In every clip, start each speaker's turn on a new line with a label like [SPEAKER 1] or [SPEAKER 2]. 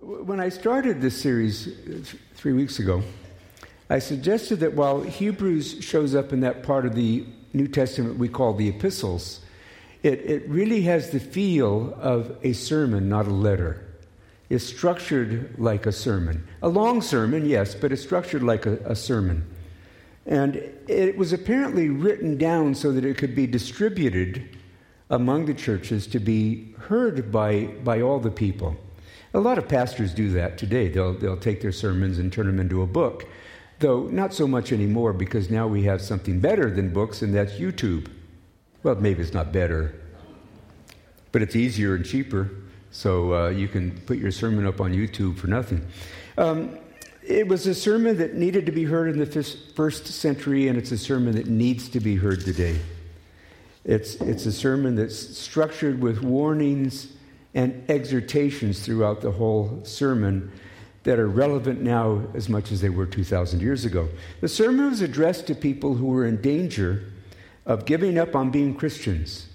[SPEAKER 1] When I started this series uh, three weeks ago, I suggested that while Hebrews shows up in that part of the New Testament we call the epistles, it, it really has the feel of a sermon, not a letter. It's structured like a sermon. A long sermon, yes, but it's structured like a, a sermon. And it was apparently written down so that it could be distributed among the churches to be heard by, by all the people. A lot of pastors do that today. They'll, they'll take their sermons and turn them into a book, though not so much anymore because now we have something better than books, and that's YouTube. Well, maybe it's not better, but it's easier and cheaper, so uh, you can put your sermon up on YouTube for nothing. Um, it was a sermon that needed to be heard in the first century, and it's a sermon that needs to be heard today. It's, it's a sermon that's structured with warnings and exhortations throughout the whole sermon that are relevant now as much as they were 2,000 years ago. The sermon was addressed to people who were in danger of giving up on being Christians.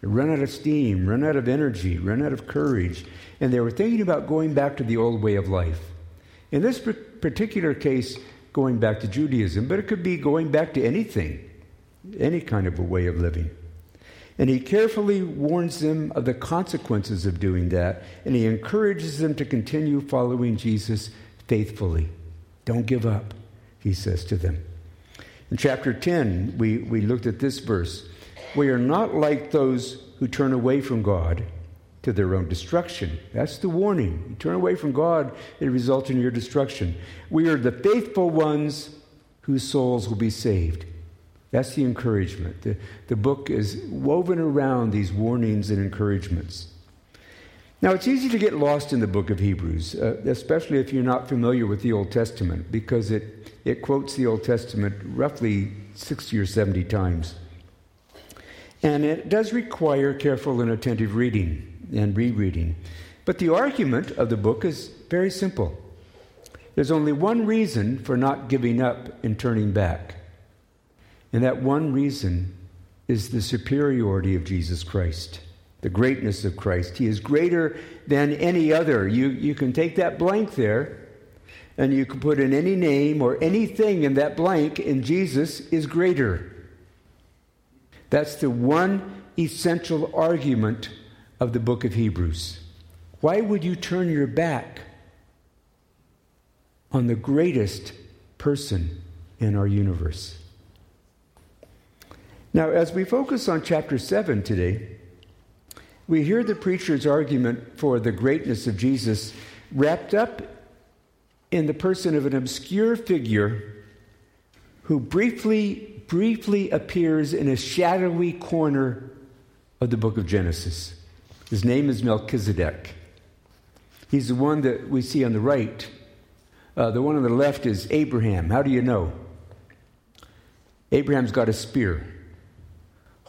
[SPEAKER 1] Run out of steam, run out of energy, run out of courage, and they were thinking about going back to the old way of life. In this particular case, going back to Judaism, but it could be going back to anything, any kind of a way of living. And he carefully warns them of the consequences of doing that, and he encourages them to continue following Jesus faithfully. Don't give up, he says to them. In chapter 10, we, we looked at this verse. We are not like those who turn away from God to their own destruction. That's the warning. You turn away from God, it results in your destruction. We are the faithful ones whose souls will be saved. That's the encouragement. The, the book is woven around these warnings and encouragements. Now, it's easy to get lost in the book of Hebrews, uh, especially if you're not familiar with the Old Testament, because it, it quotes the Old Testament roughly 60 or 70 times. And it does require careful and attentive reading and rereading. But the argument of the book is very simple. There's only one reason for not giving up and turning back. And that one reason is the superiority of Jesus Christ, the greatness of Christ. He is greater than any other. You, you can take that blank there and you can put in any name or anything in that blank, and Jesus is greater. That's the one essential argument of the book of Hebrews. Why would you turn your back on the greatest person in our universe? Now, as we focus on chapter 7 today, we hear the preacher's argument for the greatness of Jesus wrapped up in the person of an obscure figure who briefly, briefly appears in a shadowy corner of the book of Genesis. His name is Melchizedek. He's the one that we see on the right. Uh, the one on the left is Abraham. How do you know? Abraham's got a spear.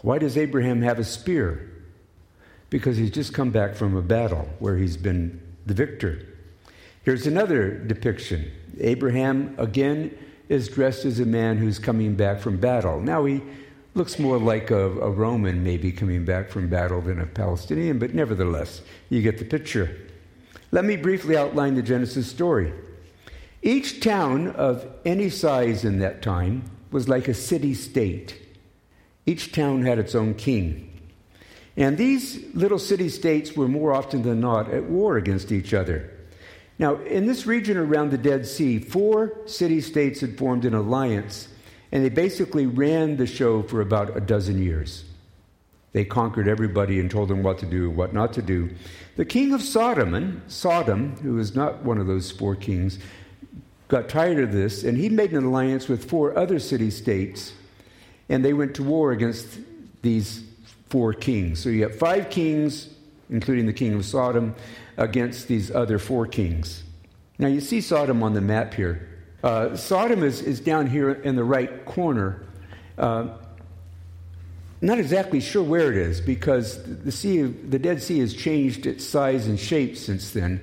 [SPEAKER 1] Why does Abraham have a spear? Because he's just come back from a battle where he's been the victor. Here's another depiction. Abraham, again, is dressed as a man who's coming back from battle. Now, he looks more like a, a, Roman, maybe coming back from battle, than a Palestinian, but nevertheless, you get the picture. Let me briefly outline the Genesis story. Each town of any size in that time was like a city state. Each town had its own king. And these little city states were more often than not at war against each other. Now, in this region around the Dead Sea, four city states had formed an alliance, and they basically ran the show for about a dozen years. They conquered everybody and told them what to do and what not to do. The king of Sodom, Sodom, who was not one of those four kings, got tired of this, and he made an alliance with four other city states and they went to war against these four kings. So you have five kings, including the king of Sodom, against these other four kings. Now you see Sodom on the map here. Uh, Sodom is, is down here in the right corner. Uh, not exactly sure where it is because the sea, the Dead Sea has changed its size and shape since then.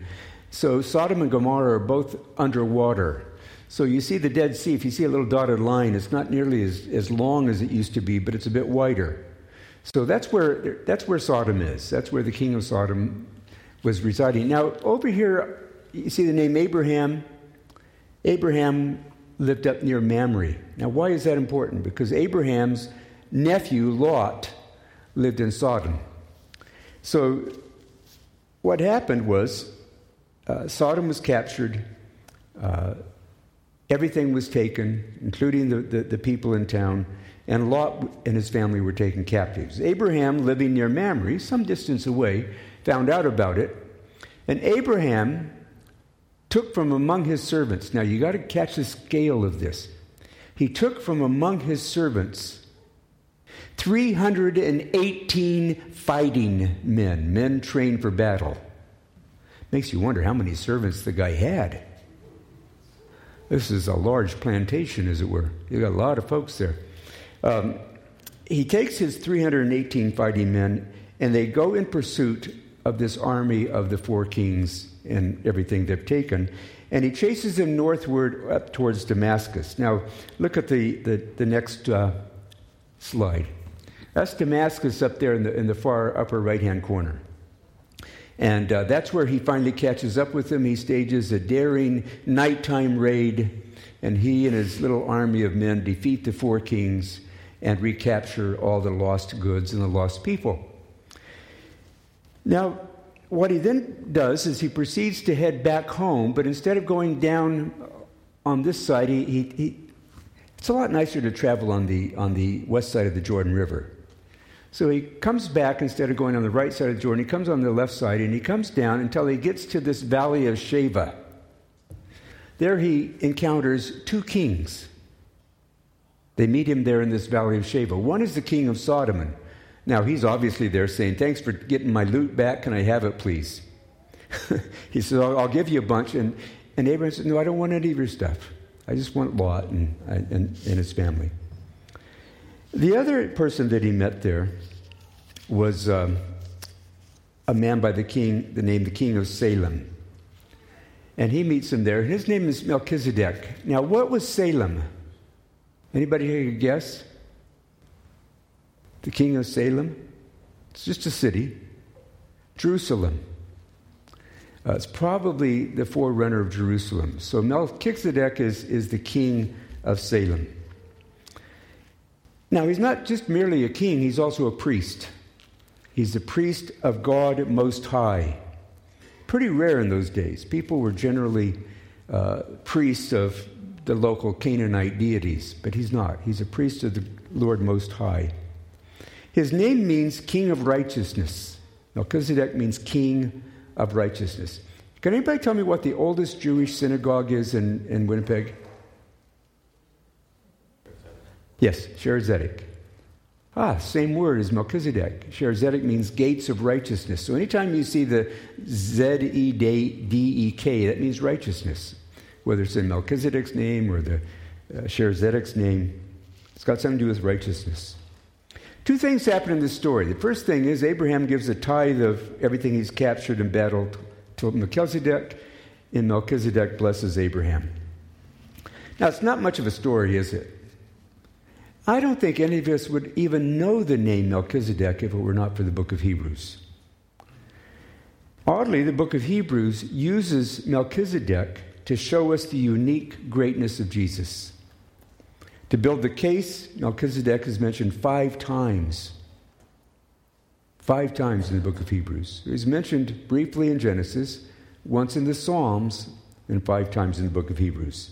[SPEAKER 1] So Sodom and Gomorrah are both underwater. So you see the Dead Sea, if you see a little dotted line, it's not nearly as, as long as it used to be, but it's a bit wider. So that's where, that's where Sodom is. That's where the king of Sodom was residing. Now, over here you see the name Abraham. Abraham lived up near Mamre. Now, why is that important? Because Abraham's nephew, Lot, lived in Sodom. So, what happened was uh, Sodom was captured, uh, everything was taken, including the, the, the, people in town, and Lot and his family were taken captives. Abraham, living near Mamre, some distance away, found out about it, and Abraham took from among his servants. Now, you got to catch the scale of this. He took from among his servants 318 fighting men, men trained for battle. Makes you wonder how many servants the guy had. This is a large plantation, as it were. You got a lot of folks there. Um, he takes his 318 fighting men, and they go in pursuit of this army of the four kings and everything they've taken. And he chases them northward up towards Damascus. Now, look at the, the, the next uh, slide. That's Damascus up there in the, in the far upper right hand corner. And uh, that's where he finally catches up with them. He stages a daring nighttime raid, and he and his little army of men defeat the four kings and recapture all the lost goods and the lost people. Now, what he then does is he proceeds to head back home, but instead of going down on this side, he, he, he, it's a lot nicer to travel on the, on the west side of the Jordan River. So he comes back instead of going on the right side of Jordan, he comes on the left side and he comes down until he gets to this valley of Shaveh. There he encounters two kings. They meet him there in this valley of Shaveh. One is the king of Sodom. Now he's obviously there saying, Thanks for getting my loot back. Can I have it, please? he says, I'll, I'll, give you a bunch. And, and Abraham says, No, I don't want any of your stuff. I just want Lot and, and, and his family. The other person that he met there was um, a man by the king, the name the king of Salem. And he meets him there. His name is Melchizedek. Now, what was Salem? Anybody here guess? The king of Salem? It's just a city. Jerusalem. Uh, it's probably the forerunner of Jerusalem. So Melchizedek is, is the king of Salem. Now, he's not just merely a king, he's also a priest. He's the priest of God Most High. Pretty rare in those days. People were generally uh, priests of the local Canaanite deities, but he's not. He's a priest of the Lord Most High. His name means King of Righteousness. Melchizedek means King of Righteousness. Can anybody tell me what the oldest Jewish synagogue is in, in Winnipeg? Yes, Shaarey Ah, same word as Melchizedek. Shaarey means gates of righteousness. So anytime you see the Z E D E K, that means righteousness. Whether it's in Melchizedek's name or the uh, name, it's got something to do with righteousness. Two things happen in this story. The first thing is Abraham gives a tithe of everything he's captured and battled to Melchizedek, and Melchizedek blesses Abraham. Now, it's not much of a story, is it? I don't think any of us would even know the name Melchizedek if it were not for the book of Hebrews. Oddly, the book of Hebrews uses Melchizedek to show us the unique greatness of Jesus. To build the case, Melchizedek is mentioned five times. Five times in the book of Hebrews. He's mentioned briefly in Genesis, once in the Psalms, and five times in the book of Hebrews.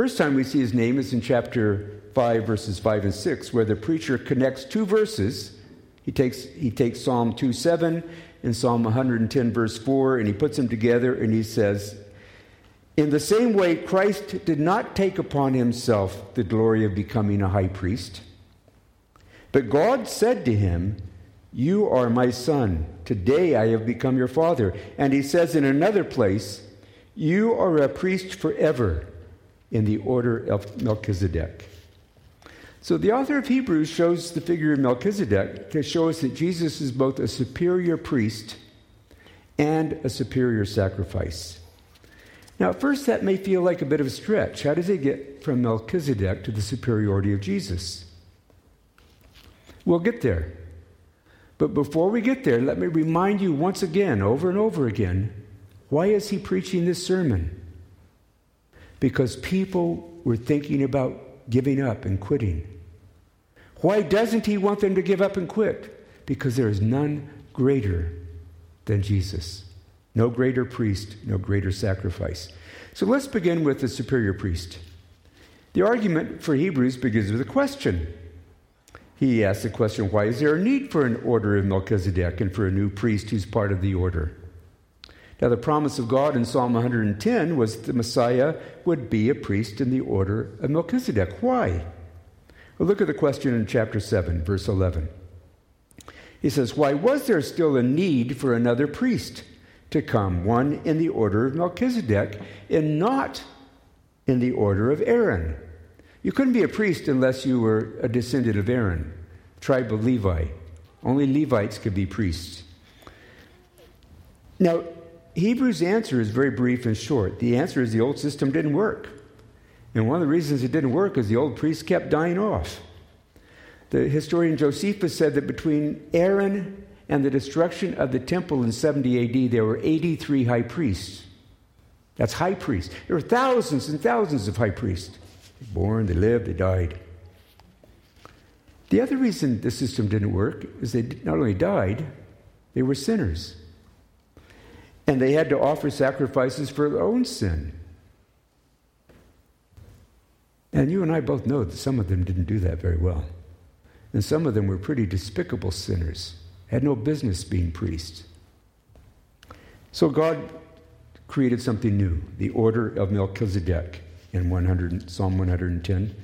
[SPEAKER 1] First time we see his name is in chapter 5, verses 5 and 6, where the preacher connects two verses. He takes, he takes Psalm 2 7 and Psalm 110, verse 4, and he puts them together and he says, In the same way, Christ did not take upon himself the glory of becoming a high priest, but God said to him, You are my son. Today I have become your father. And he says in another place, You are a priest forever in the order of Melchizedek. So the author of Hebrews shows the figure of Melchizedek to show us that Jesus is both a superior priest and a superior sacrifice. Now, at first, that may feel like a bit of a stretch. How does he get from Melchizedek to the superiority of Jesus? We'll get there. But before we get there, let me remind you once again, over and over again, Why is he preaching this sermon? Because people were thinking about giving up and quitting. Why doesn't he want them to give up and quit? Because there is none greater than Jesus. No greater priest, no greater sacrifice. So let's begin with the superior priest. The argument for Hebrews begins with a question. He asks the question why is there a need for an order of Melchizedek and for a new priest who's part of the order? Now, the promise of God in Psalm 110 was that the Messiah would be a priest in the order of Melchizedek. Why? Well, look at the question in chapter 7, verse 11. He says, Why was there still a need for another priest to come, one in the order of Melchizedek, and not in the order of Aaron? You couldn't be a priest unless you were a descendant of Aaron, tribe of Levi. Only Levites could be priests. Now, Hebrews' answer is very brief and short. The answer is the old system didn't work. And one of the reasons it didn't work is the old priests kept dying off. The historian Josephus said that between Aaron and the destruction of the temple in 70 AD, there were 83 high priests. That's high priests. There were thousands and thousands of high priests. They born, they lived, they died. The other reason the system didn't work is they not only died, they were sinners. And they had to offer sacrifices for their own sin. And you and I both know that some of them didn't do that very well. And some of them were pretty despicable sinners, had no business being priests. So God created something new, the order of Melchizedek in 100, Psalm 110.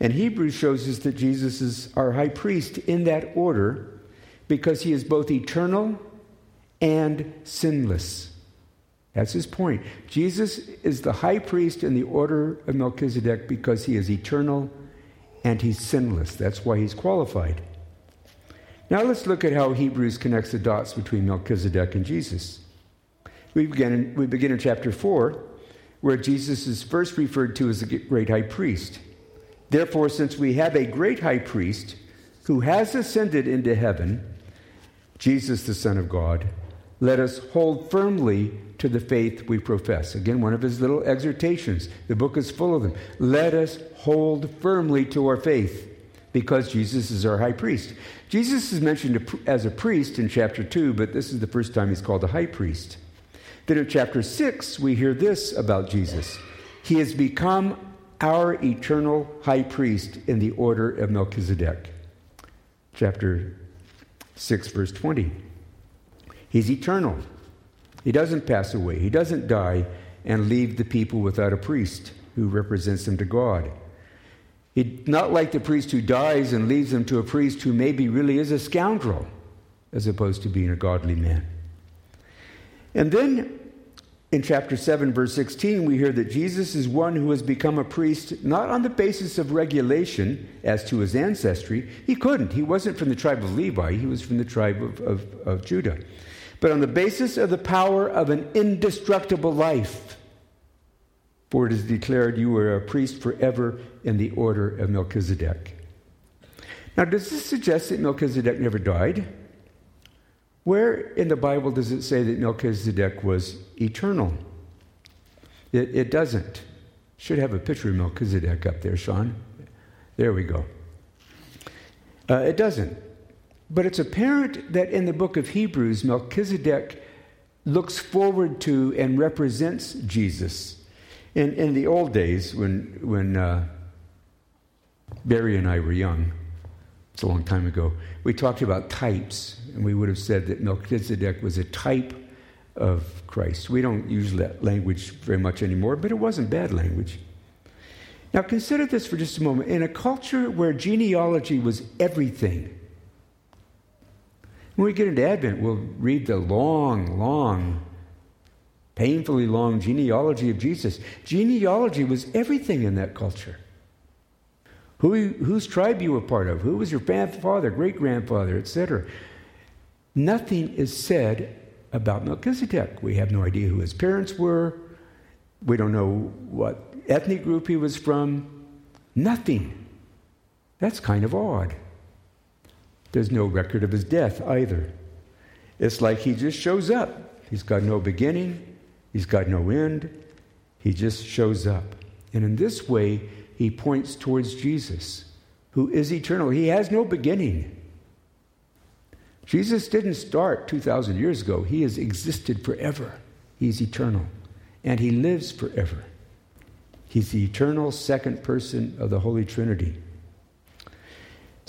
[SPEAKER 1] And Hebrews shows us that Jesus is our high priest in that order because he is both eternal and sinless. That's his point. Jesus is the high priest in the order of Melchizedek because he is eternal and he's sinless. That's why he's qualified. Now let's look at how Hebrews connects the dots between Melchizedek and Jesus. We begin in, we begin in chapter 4, where Jesus is first referred to as a great high priest. Therefore, since we have a great high priest who has ascended into heaven, Jesus, the Son of God, let us hold firmly to the faith we profess. Again, one of his little exhortations. The book is full of them. Let us hold firmly to our faith because Jesus is our high priest. Jesus is mentioned as a priest in chapter 2, but this is the first time he's called a high priest. Then in chapter 6, we hear this about Jesus He has become our eternal high priest in the order of Melchizedek. Chapter 6, verse 20. He's eternal. He doesn't pass away. He doesn't die and leave the people without a priest who represents them to God. He's not like the priest who dies and leaves them to a priest who maybe really is a scoundrel, as opposed to being a godly man. And then in chapter 7, verse 16, we hear that Jesus is one who has become a priest not on the basis of regulation as to his ancestry. He couldn't. He wasn't from the tribe of Levi, he was from the tribe of, of, of Judah but on the basis of the power of an indestructible life. For it is declared you are a priest forever in the order of Melchizedek. Now, does this suggest that Melchizedek never died? Where in the Bible does it say that Melchizedek was eternal? It, it doesn't. Should have a picture of Melchizedek up there, Sean. There we go. Uh, it doesn't. But it's apparent that in the book of Hebrews, Melchizedek looks forward to and represents Jesus. In, in the old days, when, when uh, Barry and I were young, it's a long time ago, we talked about types, and we would have said that Melchizedek was a type of Christ. We don't use that language very much anymore, but it wasn't bad language. Now, consider this for just a moment. In a culture where genealogy was everything, when we get into Advent, we'll read the long, long, painfully long genealogy of Jesus. Genealogy was everything in that culture. Who, whose tribe you were part of, who was your grandfather, great grandfather, etc. Nothing is said about Melchizedek. We have no idea who his parents were. We don't know what ethnic group he was from. Nothing. That's kind of odd. There's no record of his death either. It's like he just shows up. He's got no beginning He's got no end. He just shows up. And in this way, he points towards Jesus, who is eternal. He has no beginning. Jesus didn't start 2,000 years ago, he has existed forever. He's eternal, and he lives forever. He's the eternal second person of the Holy Trinity.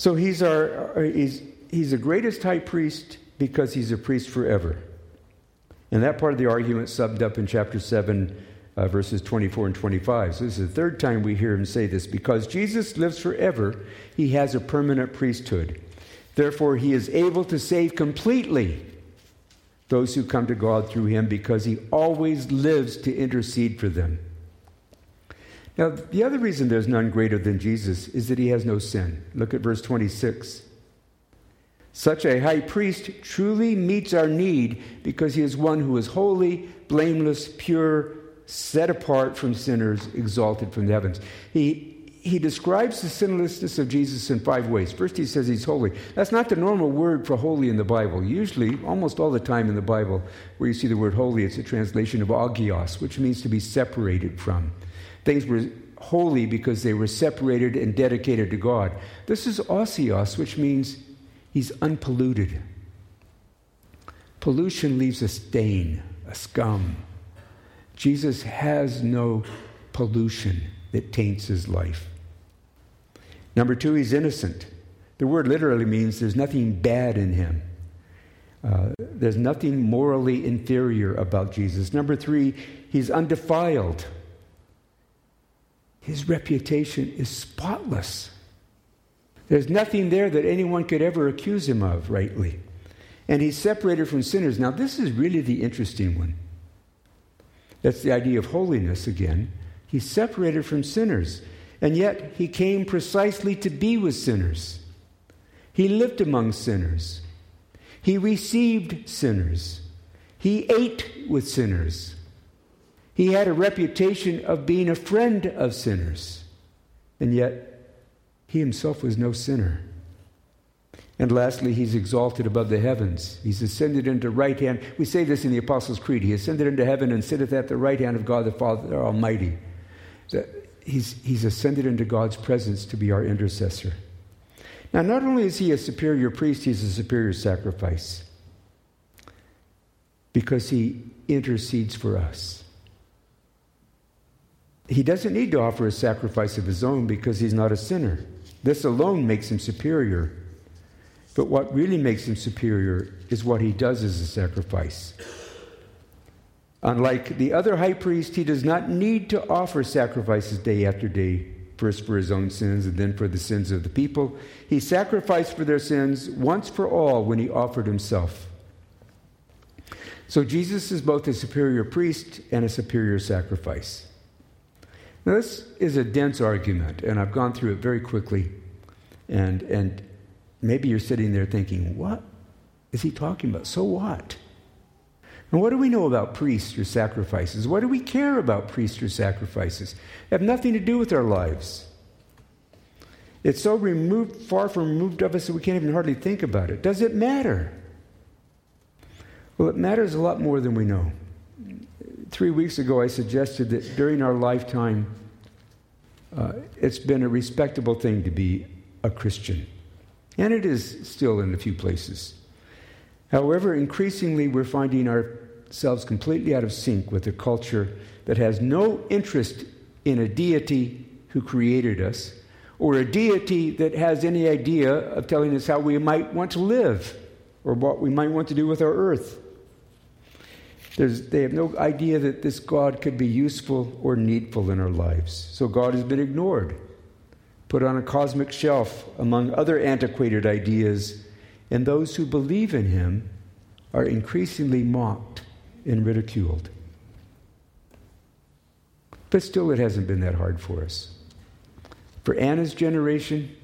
[SPEAKER 1] So he's, our, he's, he's the greatest high priest because he's a priest forever. And that part of the argument summed up in chapter 7, uh, verses 24 and 25. So this is the third time we hear him say this. Because Jesus lives forever, he has a permanent priesthood. Therefore, he is able to save completely those who come to God through him because he always lives to intercede for them. Now, the other reason there's none greater than Jesus is that he has no sin. Look at verse 26. Such a high priest truly meets our need because he is one who is holy, blameless, pure, set apart from sinners, exalted from the heavens. He, he describes the sinlessness of Jesus in five ways. First, he says he's holy. That's not the normal word for holy in the Bible. Usually, almost all the time in the Bible, where you see the word holy, it's a translation of agios, which means to be separated from. Things were holy because they were separated and dedicated to God. This is osios, which means he's unpolluted. Pollution leaves a stain, a scum. Jesus has no pollution that taints his life. Number two, he's innocent. The word literally means there's nothing bad in him. Uh, there's nothing morally inferior about Jesus. Number three, he's undefiled. His reputation is spotless. There's nothing there that anyone could ever accuse him of rightly. And he's separated from sinners. Now, this is really the interesting one. That's the idea of holiness again. He's separated from sinners. And yet, he came precisely to be with sinners. He lived among sinners. He received sinners. He ate with sinners. He had a reputation of being a friend of sinners. And yet, he himself was no sinner. And lastly, he's exalted above the heavens. He's ascended into right hand. We say this in the Apostles' Creed. He ascended into heaven and sitteth at the right hand of God the Father Almighty he's, he's ascended into God's presence to be our intercessor. Now, not only is he a superior priest, he's a superior sacrifice because he intercedes for us. He doesn't need to offer a sacrifice of his own because he's not a sinner. This alone makes him superior. But what really makes him superior is what he does as a sacrifice. Unlike the other high priest, he does not need to offer sacrifices day after day, first for his own sins and then for the sins of the people. He sacrificed for their sins once for all when he offered himself. So Jesus is both a superior priest and a superior sacrifice. Now, this is a dense argument, and I've gone through it very quickly. And, and maybe you're sitting there thinking, what is he talking about? So what? And what do we know about priests or sacrifices? What do we care about priests or sacrifices? They have nothing to do with our lives. It's so removed, far from removed of us that we can't even hardly think about it. Does it matter? Well, it matters a lot more than we know. Three weeks ago, I suggested that during our lifetime, uh, it's been a respectable thing to be a Christian. And it is still in a few places. However, increasingly, we're finding ourselves completely out of sync with a culture that has no interest in a deity who created us, or a deity that has any idea of telling us how we might want to live or what we might want to do with our earth. There's, they have no idea that this God could be useful or needful in our lives. So God has been ignored, put on a cosmic shelf among other antiquated ideas and those who believe in him are increasingly mocked and ridiculed. But still, it hasn't been that hard for us. For Anna's generation,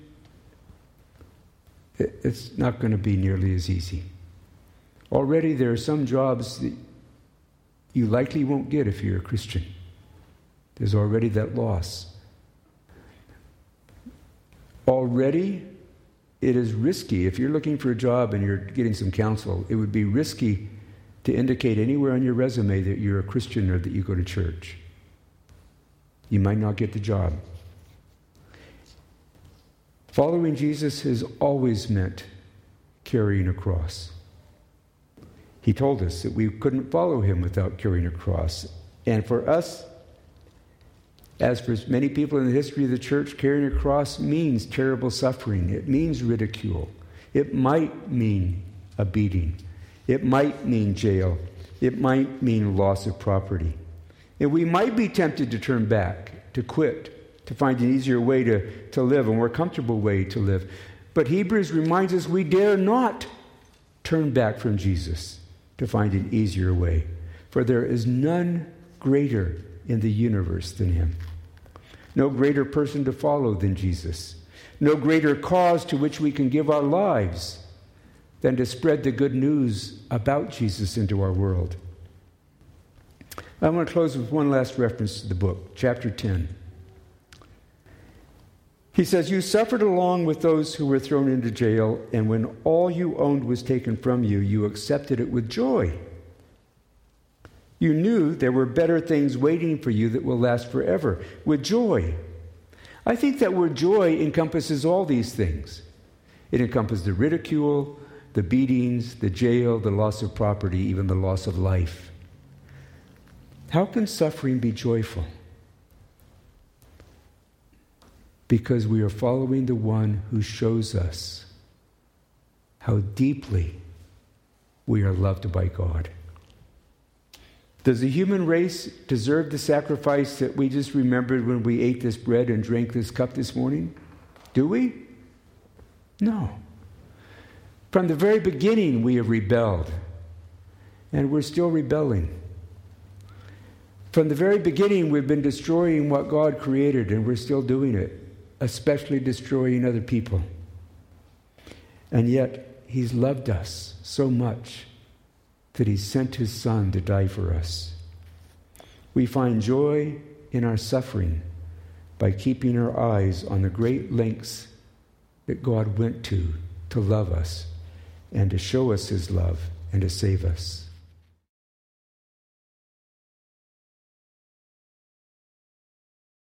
[SPEAKER 1] it's not going to be nearly as easy. Already, there are some jobs that you likely won't get if you're a Christian. There's already that loss. Already, it is risky. If you're looking for a job and you're getting some counsel, it would be risky to indicate anywhere on your resume that you're a Christian or that you go to church. You might not get the job. Following Jesus has always meant carrying a cross. He told us that we couldn't follow him without carrying a cross. And for us, as for many people in the history of the church, carrying a cross means terrible suffering. It means ridicule. It might mean a beating. It might mean jail. It might mean loss of property. And we might be tempted to turn back, to quit, to find an easier way to, to live, a more comfortable way to live. But Hebrews reminds us we dare not turn back from Jesus to find an easier way, for there is none greater in the universe than him. No greater person to follow than Jesus. No greater cause to which we can give our lives than to spread the good news about Jesus into our world. I want to close with one last reference to the book, chapter 10. He says, You suffered along with those who were thrown into jail, and when all you owned was taken from you, you accepted it with joy. You knew there were better things waiting for you that will last forever, with joy. I think that word joy encompasses all these things. It encompasses the ridicule, the beatings, the jail, the loss of property, even the loss of life. How can suffering be joyful? Because we are following the one who shows us how deeply we are loved by God. Does the human race deserve the sacrifice that we just remembered when we ate this bread and drank this cup this morning? Do we? No. From the very beginning, we have rebelled, and we're still rebelling. From the very beginning, we've been destroying what God created, and we're still doing it, especially destroying other people. And yet, He's loved us so much that He sent His Son to die for us. We find joy in our suffering by keeping our eyes on the great lengths that God went to to love us and to show us his love and to save us.